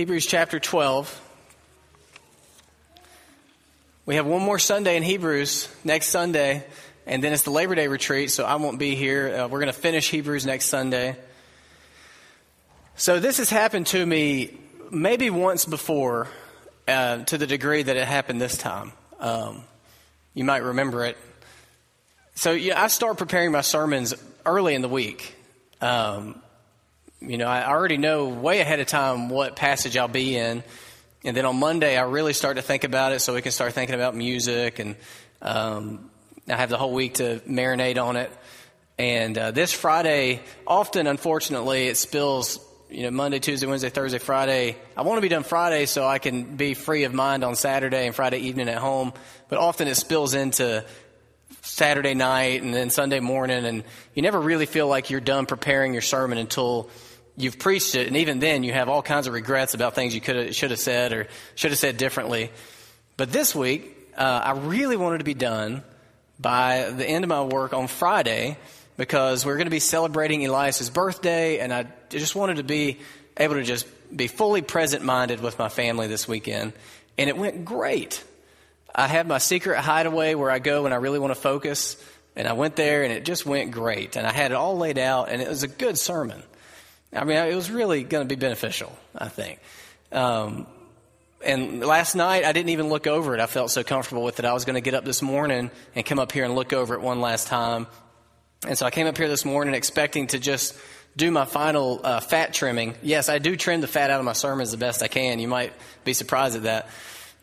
Hebrews chapter 12. We have one more Sunday in Hebrews next Sunday, and then it's the Labor Day retreat, so I won't be here. Uh, we're going to finish Hebrews next Sunday. So, this has happened to me maybe once before uh, to the degree that it happened this time. Um, you might remember it. So, yeah, I start preparing my sermons early in the week. Um, you know, I already know way ahead of time what passage I'll be in. And then on Monday, I really start to think about it so we can start thinking about music. And um, I have the whole week to marinate on it. And uh, this Friday, often, unfortunately, it spills, you know, Monday, Tuesday, Wednesday, Thursday, Friday. I want to be done Friday so I can be free of mind on Saturday and Friday evening at home. But often it spills into Saturday night and then Sunday morning. And you never really feel like you're done preparing your sermon until you've preached it, and even then you have all kinds of regrets about things you could should have said or should have said differently. But this week, uh, I really wanted to be done by the end of my work on Friday because we're going to be celebrating Elias's birthday, and I just wanted to be able to just be fully present minded with my family this weekend. And it went great. I have my secret hideaway where I go when I really want to focus, and I went there, and it just went great. And I had it all laid out, and it was a good sermon. I mean, it was really going to be beneficial, I think. Um, and last night, I didn't even look over it. I felt so comfortable with it. I was going to get up this morning and come up here and look over it one last time. And so I came up here this morning expecting to just do my final uh, fat trimming. Yes, I do trim the fat out of my sermons the best I can. You might be surprised at that.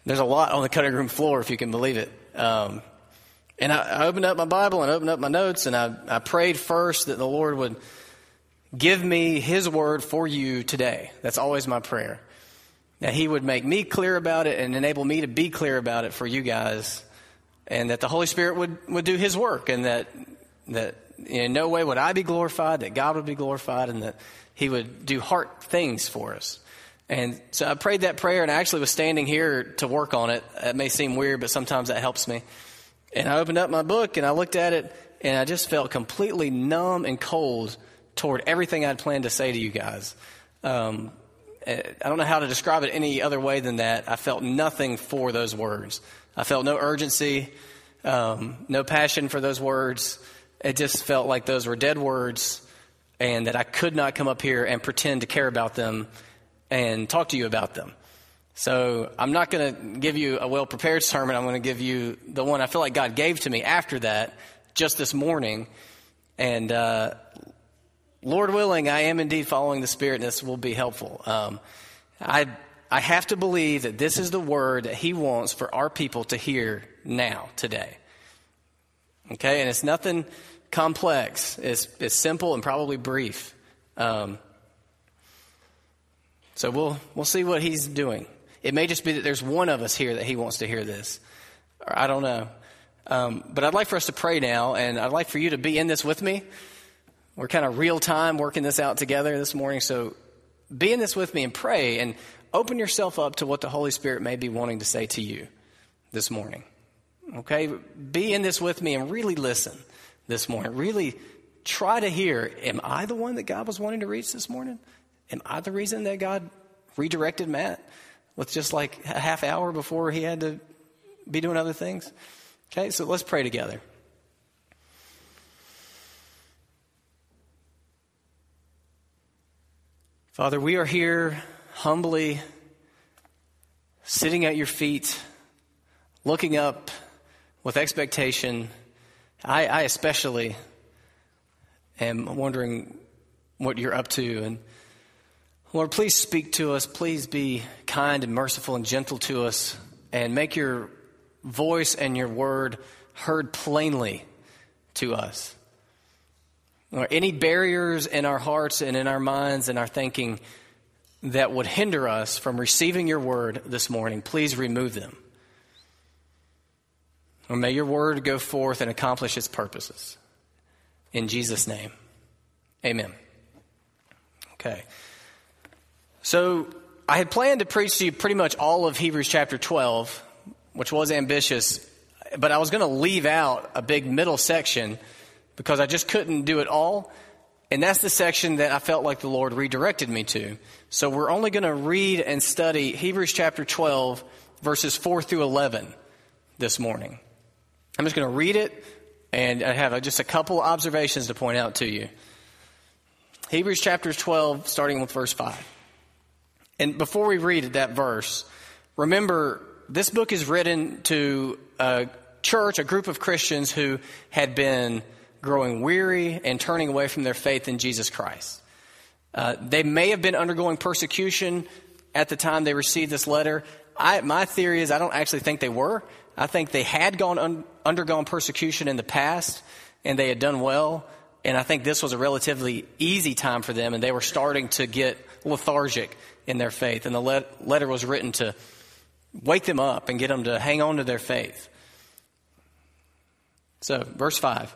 There's a lot on the cutting room floor, if you can believe it. Um, and I, I, opened up my Bible and opened up my notes, and I, I prayed first that the Lord would Give me His word for you today. That's always my prayer. That He would make me clear about it and enable me to be clear about it for you guys. And that the Holy Spirit would, would do His work and that, that in no way would I be glorified, that God would be glorified, and that He would do heart things for us. And so I prayed that prayer and I actually was standing here to work on it. It may seem weird, but sometimes that helps me. And I opened up my book and I looked at it and I just felt completely numb and cold toward everything I'd planned to say to you guys. Um, I don't know how to describe it any other way than that. I felt nothing for those words. I felt no urgency, um, no passion for those words. It just felt like those were dead words and that I could not come up here and pretend to care about them and talk to you about them. So I'm not going to give you a well prepared sermon. I'm going to give you the one I feel like God gave to me after that, just this morning. And uh, Lord willing, I am indeed following the Spirit, and this will be helpful. Um, I, I have to believe that this is the word that He wants for our people to hear now, today. Okay, and it's nothing complex, it's, it's simple and probably brief. Um, so we'll, we'll see what He's doing. It may just be that there's one of us here that He wants to hear this. Or I don't know. Um, but I'd like for us to pray now, and I'd like for you to be in this with me. We're kind of real time working this out together this morning. So be in this with me and pray and open yourself up to what the Holy Spirit may be wanting to say to you this morning. Okay? Be in this with me and really listen this morning. Really try to hear Am I the one that God was wanting to reach this morning? Am I the reason that God redirected Matt with just like a half hour before he had to be doing other things? Okay, so let's pray together. Father, we are here humbly sitting at your feet, looking up with expectation. I, I especially am wondering what you're up to. And Lord, please speak to us. Please be kind and merciful and gentle to us and make your voice and your word heard plainly to us or any barriers in our hearts and in our minds and our thinking that would hinder us from receiving your word this morning, please remove them. Or may your word go forth and accomplish its purposes. In Jesus' name, amen. Okay. So I had planned to preach to you pretty much all of Hebrews chapter 12, which was ambitious, but I was going to leave out a big middle section because I just couldn't do it all. And that's the section that I felt like the Lord redirected me to. So we're only going to read and study Hebrews chapter 12, verses 4 through 11 this morning. I'm just going to read it, and I have uh, just a couple observations to point out to you. Hebrews chapter 12, starting with verse 5. And before we read that verse, remember this book is written to a church, a group of Christians who had been growing weary and turning away from their faith in Jesus Christ. Uh, they may have been undergoing persecution at the time they received this letter. I, my theory is I don't actually think they were. I think they had gone un, undergone persecution in the past and they had done well. And I think this was a relatively easy time for them, and they were starting to get lethargic in their faith. And the let, letter was written to wake them up and get them to hang on to their faith. So, verse 5.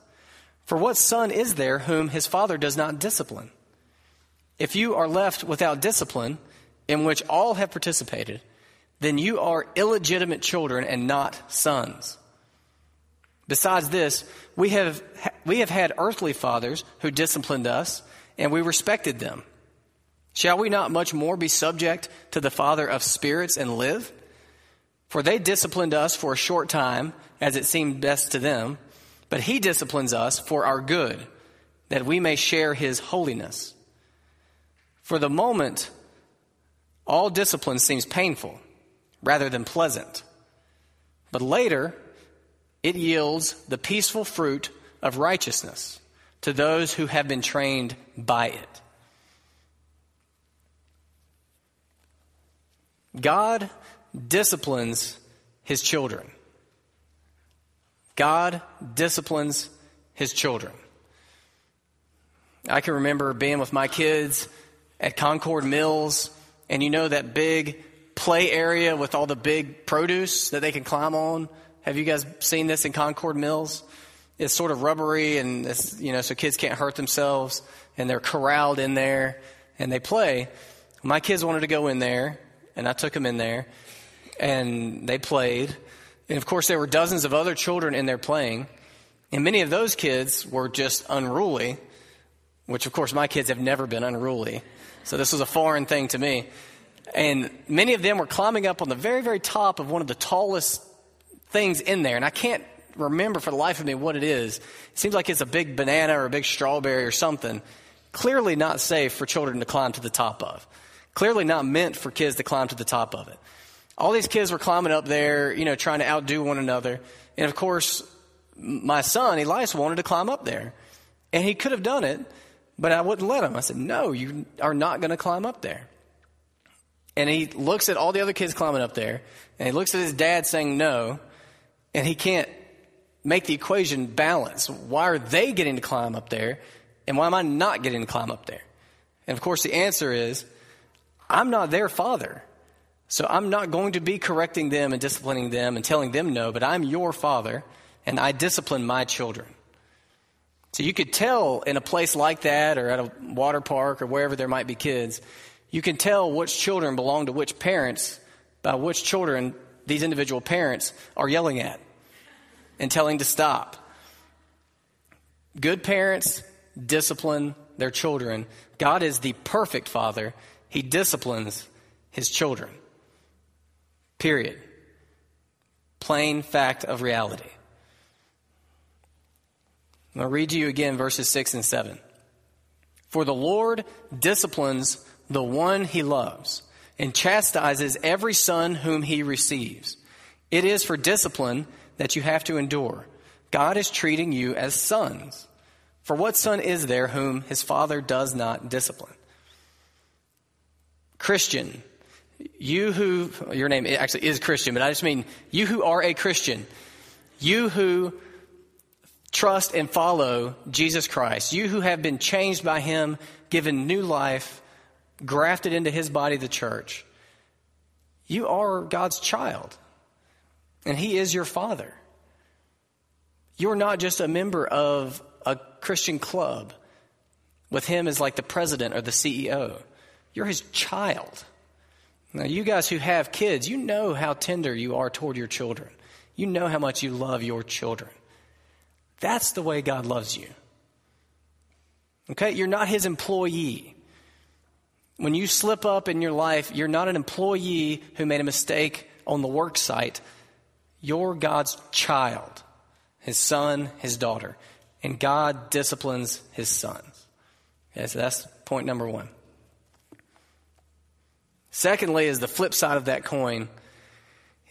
For what son is there whom his father does not discipline? If you are left without discipline, in which all have participated, then you are illegitimate children and not sons. Besides this, we have, we have had earthly fathers who disciplined us, and we respected them. Shall we not much more be subject to the Father of spirits and live? For they disciplined us for a short time, as it seemed best to them, but He disciplines us for our good, that we may share His holiness. For the moment, all discipline seems painful rather than pleasant. But later, it yields the peaceful fruit of righteousness to those who have been trained by it. God disciplines his children. God disciplines his children. I can remember being with my kids at Concord Mills, and you know that big play area with all the big produce that they can climb on. Have you guys seen this in Concord Mills? It's sort of rubbery, and it's, you know, so kids can't hurt themselves, and they're corralled in there, and they play. My kids wanted to go in there, and I took them in there, and they played. And of course, there were dozens of other children in there playing, and many of those kids were just unruly, which of course my kids have never been unruly. So this was a foreign thing to me. And many of them were climbing up on the very, very top of one of the tallest things in there. And I can't remember for the life of me what it is. It seems like it's a big banana or a big strawberry or something. Clearly not safe for children to climb to the top of. Clearly not meant for kids to climb to the top of it. All these kids were climbing up there, you know, trying to outdo one another. And of course, my son, Elias, wanted to climb up there. And he could have done it, but I wouldn't let him. I said, No, you are not going to climb up there. And he looks at all the other kids climbing up there, and he looks at his dad saying no, and he can't make the equation balance. Why are they getting to climb up there, and why am I not getting to climb up there? And of course, the answer is I'm not their father. So I'm not going to be correcting them and disciplining them and telling them no, but I'm your father, and I discipline my children. So you could tell in a place like that or at a water park or wherever there might be kids, you can tell which children belong to which parents by which children these individual parents are yelling at and telling to stop. Good parents discipline their children. God is the perfect father, He disciplines His children. Period. Plain fact of reality. I'm going to read to you again verses 6 and 7. For the Lord disciplines the one he loves, and chastises every son whom he receives. It is for discipline that you have to endure. God is treating you as sons. For what son is there whom his father does not discipline? Christian, you who, your name actually is Christian, but I just mean you who are a Christian, you who trust and follow Jesus Christ, you who have been changed by him, given new life, grafted into his body, the church, you are God's child, and he is your father. You're not just a member of a Christian club with him as like the president or the CEO. You're his child. Now, you guys who have kids, you know how tender you are toward your children. You know how much you love your children. That's the way God loves you. Okay? You're not his employee. When you slip up in your life, you're not an employee who made a mistake on the work site. You're God's child, his son, his daughter. And God disciplines his sons. Okay, so that's point number one. Secondly, is the flip side of that coin.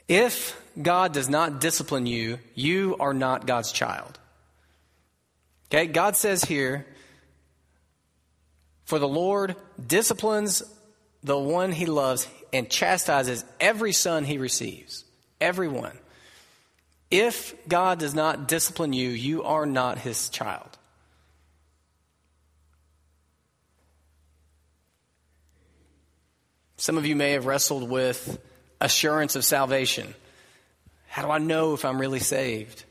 If God does not discipline you, you are not God's child. Okay, God says here, for the Lord disciplines the one he loves and chastises every son he receives. Everyone. If God does not discipline you, you are not his child. Some of you may have wrestled with assurance of salvation. How do I know if I'm really saved?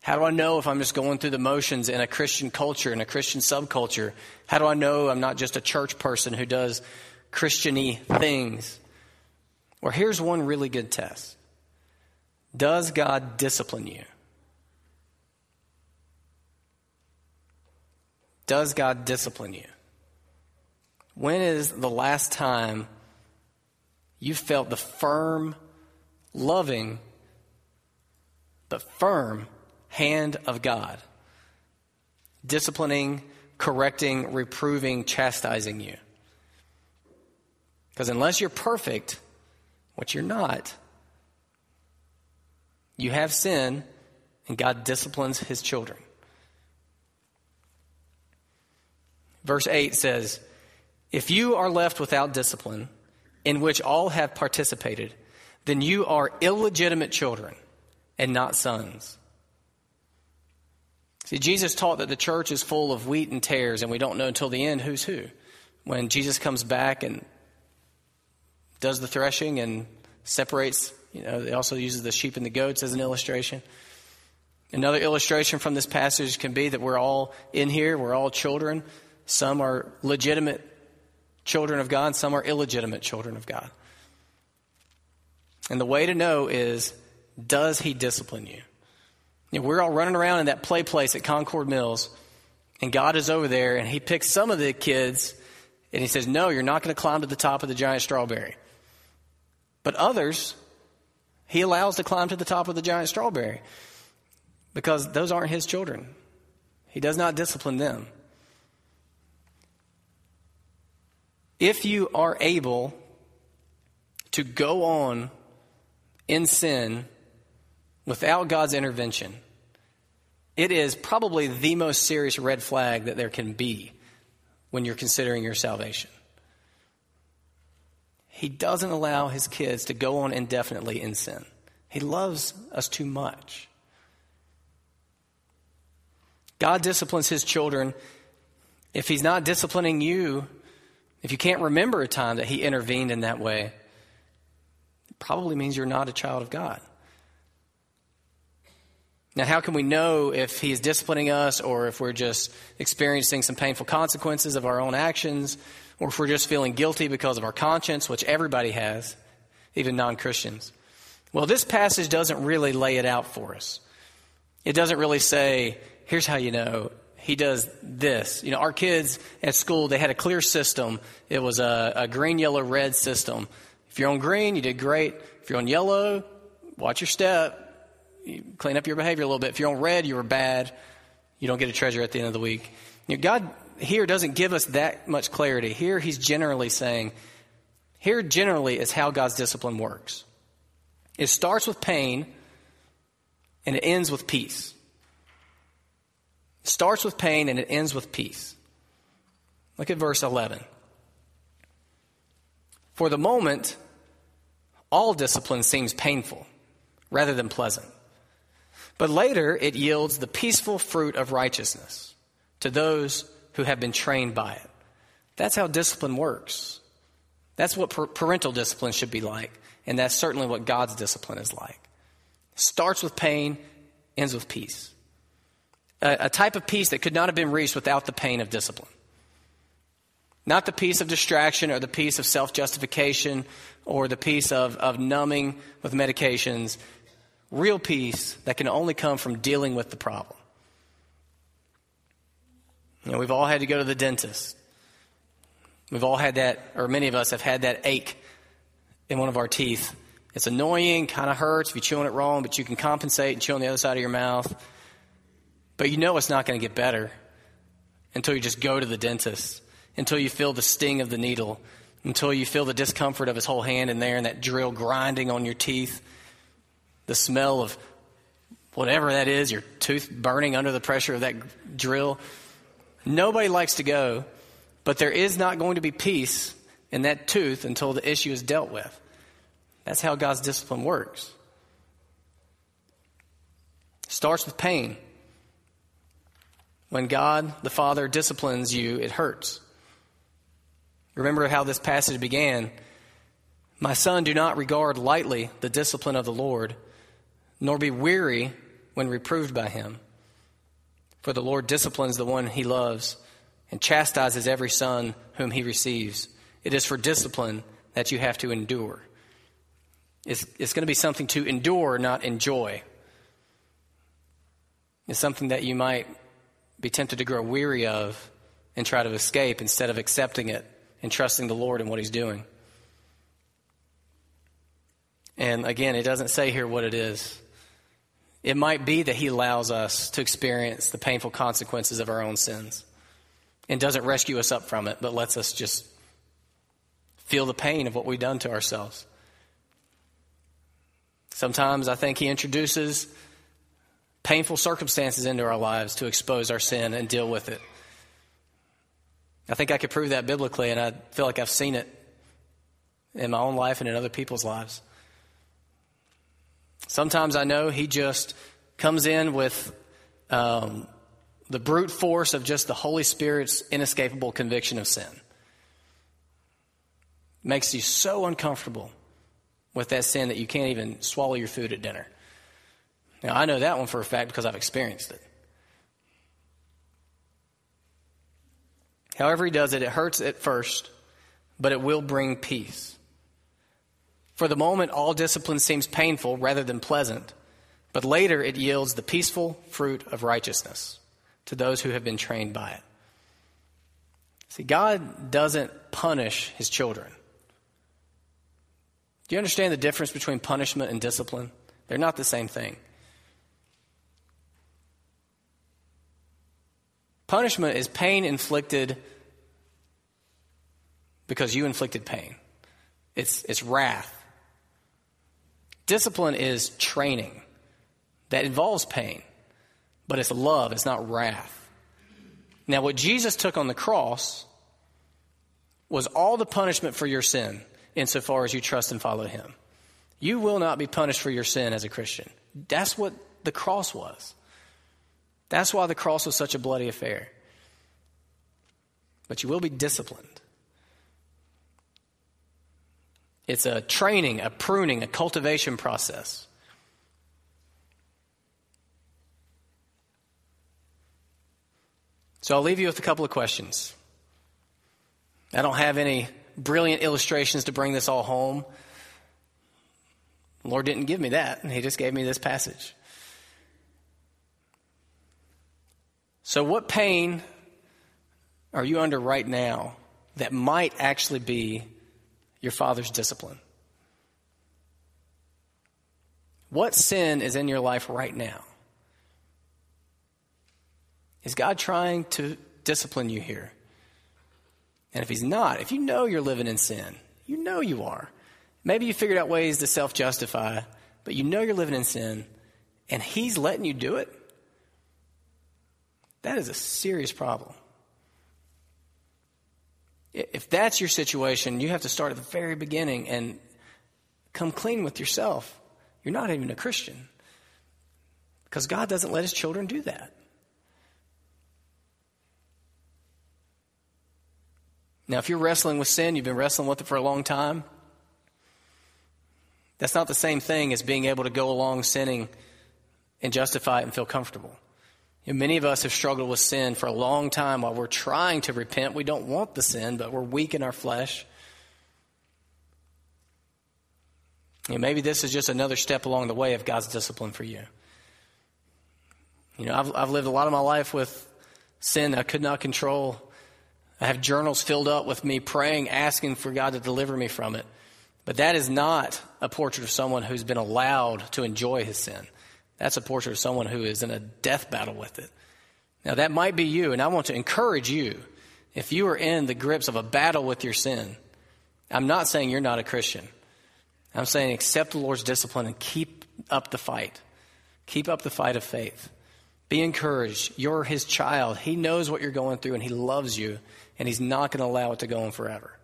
How do I know if I'm just going through the motions in a Christian culture, in a Christian subculture? How do I know I'm not just a church person who does Christiany things? Well, here's one really good test Does God discipline you? Does God discipline you? When is the last time you felt the firm, loving, but firm hand of God, disciplining, correcting, reproving, chastising you. Because unless you're perfect, which you're not, you have sin, and God disciplines his children. Verse 8 says, If you are left without discipline, in which all have participated, then you are illegitimate children and not sons. See, Jesus taught that the church is full of wheat and tares, and we don't know until the end who's who. When Jesus comes back and does the threshing and separates, you know, he also uses the sheep and the goats as an illustration. Another illustration from this passage can be that we're all in here, we're all children. Some are legitimate children of God, some are illegitimate children of God. And the way to know is does he discipline you? you know, we're all running around in that play place at Concord Mills, and God is over there, and he picks some of the kids, and he says, No, you're not going to climb to the top of the giant strawberry. But others, he allows to climb to the top of the giant strawberry because those aren't his children. He does not discipline them. If you are able to go on in sin without God's intervention, it is probably the most serious red flag that there can be when you're considering your salvation. He doesn't allow his kids to go on indefinitely in sin. He loves us too much. God disciplines his children. If he's not disciplining you, if you can't remember a time that He intervened in that way, it probably means you're not a child of God. Now, how can we know if He is disciplining us or if we're just experiencing some painful consequences of our own actions or if we're just feeling guilty because of our conscience, which everybody has, even non Christians? Well, this passage doesn't really lay it out for us. It doesn't really say, here's how you know he does this. You know, our kids at school, they had a clear system. It was a, a, green, yellow, red system. If you're on green, you did great. If you're on yellow, watch your step. You clean up your behavior a little bit. If you're on red, you were bad. You don't get a treasure at the end of the week. You know, God here doesn't give us that much clarity. Here, He's generally saying, here generally is how God's discipline works. It starts with pain and it ends with peace. It starts with pain and it ends with peace. Look at verse 11. For the moment, all discipline seems painful rather than pleasant. But later, it yields the peaceful fruit of righteousness to those who have been trained by it. That's how discipline works. That's what parental discipline should be like. And that's certainly what God's discipline is like. Starts with pain, ends with peace. A, a type of peace that could not have been reached without the pain of discipline. Not the peace of distraction or the peace of self justification or the peace of, of numbing with medications. Real peace that can only come from dealing with the problem. You know, we've all had to go to the dentist. We've all had that, or many of us have had that ache in one of our teeth. It's annoying, kind of hurts if you chew on it wrong, but you can compensate and chew on the other side of your mouth. But you know it's not going to get better until you just go to the dentist, until you feel the sting of the needle, until you feel the discomfort of his whole hand in there and that drill grinding on your teeth, the smell of whatever that is, your tooth burning under the pressure of that drill. Nobody likes to go, but there is not going to be peace in that tooth until the issue is dealt with. That's how God's discipline works. It starts with pain. When God the Father disciplines you, it hurts. Remember how this passage began. My son, do not regard lightly the discipline of the Lord, nor be weary when reproved by him. For the Lord disciplines the one he loves and chastises every son whom he receives. It is for discipline that you have to endure. It's, it's going to be something to endure, not enjoy. It's something that you might be tempted to grow weary of and try to escape instead of accepting it and trusting the Lord in what He's doing. And again, it doesn't say here what it is. It might be that He allows us to experience the painful consequences of our own sins and doesn't rescue us up from it, but lets us just feel the pain of what we've done to ourselves. Sometimes I think He introduces painful circumstances into our lives to expose our sin and deal with it. I think I could prove that biblically, and I feel like I've seen it in my own life and in other people's lives. Sometimes I know He just comes in with um, the brute force of just the Holy Spirit's inescapable conviction of sin makes you so uncomfortable with that sin that you can't even swallow your food at dinner. Now, I know that one for a fact because I've experienced it. However, he does it, it hurts at first, but it will bring peace. For the moment, all discipline seems painful rather than pleasant, but later it yields the peaceful fruit of righteousness to those who have been trained by it. See, God doesn't punish his children. Do you understand the difference between punishment and discipline? They're not the same thing. Punishment is pain inflicted because you inflicted pain. It's, it's wrath. Discipline is training that involves pain, but it's love, it's not wrath. Now, what Jesus took on the cross was all the punishment for your sin insofar as you trust and follow Him. You will not be punished for your sin as a Christian. That's what the cross was. That's why the cross was such a bloody affair. But you will be disciplined. It's a training, a pruning, a cultivation process. So I'll leave you with a couple of questions. I don't have any brilliant illustrations to bring this all home. The Lord didn't give me that, He just gave me this passage. So, what pain are you under right now that might actually be your father's discipline? What sin is in your life right now? Is God trying to discipline you here? And if he's not, if you know you're living in sin, you know you are. Maybe you figured out ways to self justify, but you know you're living in sin, and he's letting you do it. That is a serious problem. If that's your situation, you have to start at the very beginning and come clean with yourself. You're not even a Christian. Because God doesn't let his children do that. Now, if you're wrestling with sin, you've been wrestling with it for a long time, that's not the same thing as being able to go along sinning and justify it and feel comfortable. You know, many of us have struggled with sin for a long time while we're trying to repent. We don't want the sin, but we're weak in our flesh. You know, maybe this is just another step along the way of God's discipline for you. You know, I've, I've lived a lot of my life with sin I could not control. I have journals filled up with me praying, asking for God to deliver me from it. But that is not a portrait of someone who's been allowed to enjoy his sin. That's a portrait of someone who is in a death battle with it. Now, that might be you, and I want to encourage you. If you are in the grips of a battle with your sin, I'm not saying you're not a Christian. I'm saying accept the Lord's discipline and keep up the fight. Keep up the fight of faith. Be encouraged. You're his child. He knows what you're going through and he loves you, and he's not going to allow it to go on forever.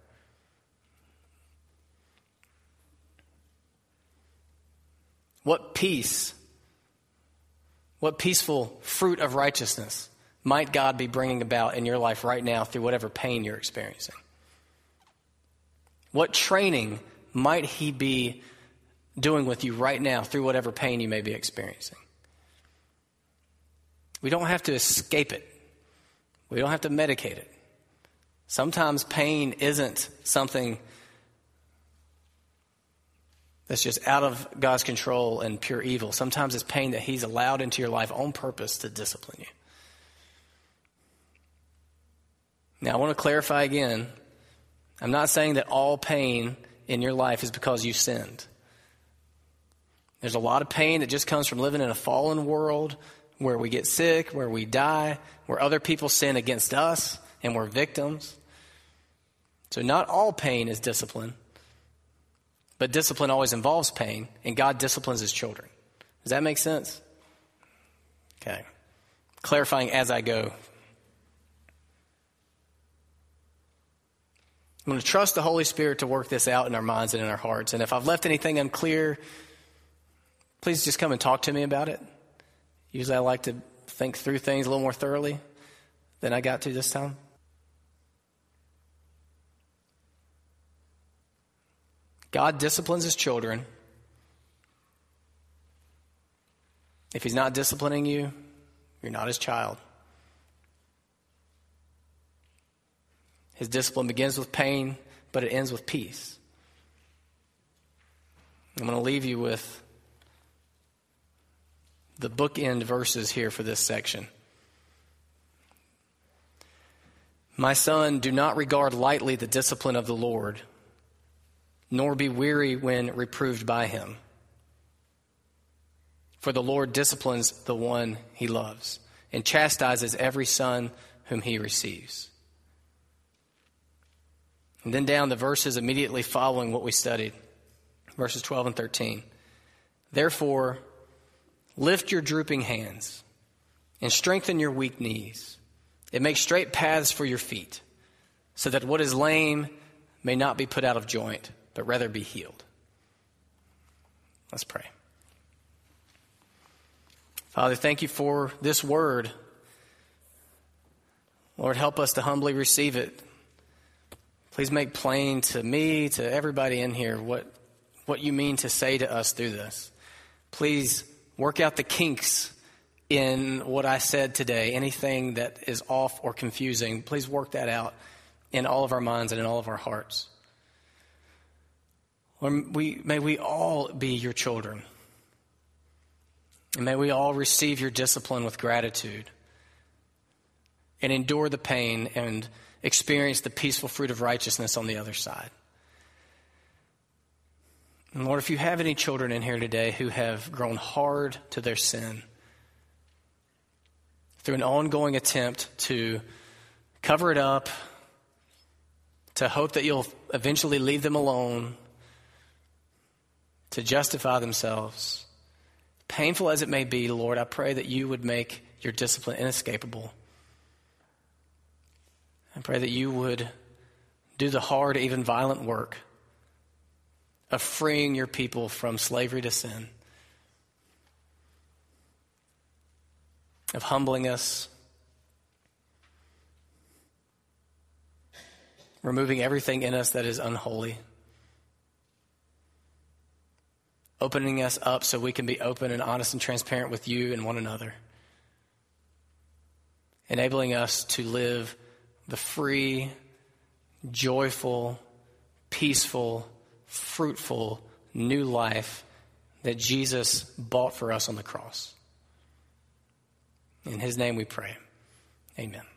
What peace, what peaceful fruit of righteousness might God be bringing about in your life right now through whatever pain you're experiencing? What training might He be doing with you right now through whatever pain you may be experiencing? We don't have to escape it, we don't have to medicate it. Sometimes pain isn't something that's just out of God's control and pure evil. Sometimes it's pain that He's allowed into your life on purpose to discipline you. Now, I want to clarify again I'm not saying that all pain in your life is because you sinned. There's a lot of pain that just comes from living in a fallen world where we get sick, where we die, where other people sin against us, and we're victims. So, not all pain is discipline, but discipline always involves pain, and God disciplines his children. Does that make sense? Okay. Clarifying as I go. I'm going to trust the Holy Spirit to work this out in our minds and in our hearts. And if I've left anything unclear, please just come and talk to me about it. Usually I like to think through things a little more thoroughly than I got to this time. God disciplines his children. If he's not disciplining you, you're not his child. His discipline begins with pain, but it ends with peace. I'm going to leave you with the bookend verses here for this section. My son, do not regard lightly the discipline of the Lord, nor be weary when reproved by him. For the Lord disciplines the one he loves and chastises every son whom he receives. And then down the verses immediately following what we studied, verses 12 and 13. Therefore, lift your drooping hands and strengthen your weak knees. It makes straight paths for your feet, so that what is lame may not be put out of joint, but rather be healed. Let's pray. Father, thank you for this word. Lord, help us to humbly receive it. Please make plain to me, to everybody in here, what, what you mean to say to us through this. Please work out the kinks in what I said today. Anything that is off or confusing, please work that out in all of our minds and in all of our hearts. Lord, we, may we all be your children. And may we all receive your discipline with gratitude and endure the pain and experience the peaceful fruit of righteousness on the other side. And Lord, if you have any children in here today who have grown hard to their sin through an ongoing attempt to cover it up, to hope that you'll eventually leave them alone, to justify themselves, painful as it may be, Lord, I pray that you would make your discipline inescapable. I pray that you would do the hard, even violent work of freeing your people from slavery to sin. of humbling us, removing everything in us that is unholy, opening us up so we can be open and honest and transparent with you and one another, enabling us to live the free, joyful, peaceful, fruitful new life that Jesus bought for us on the cross. In his name we pray. Amen.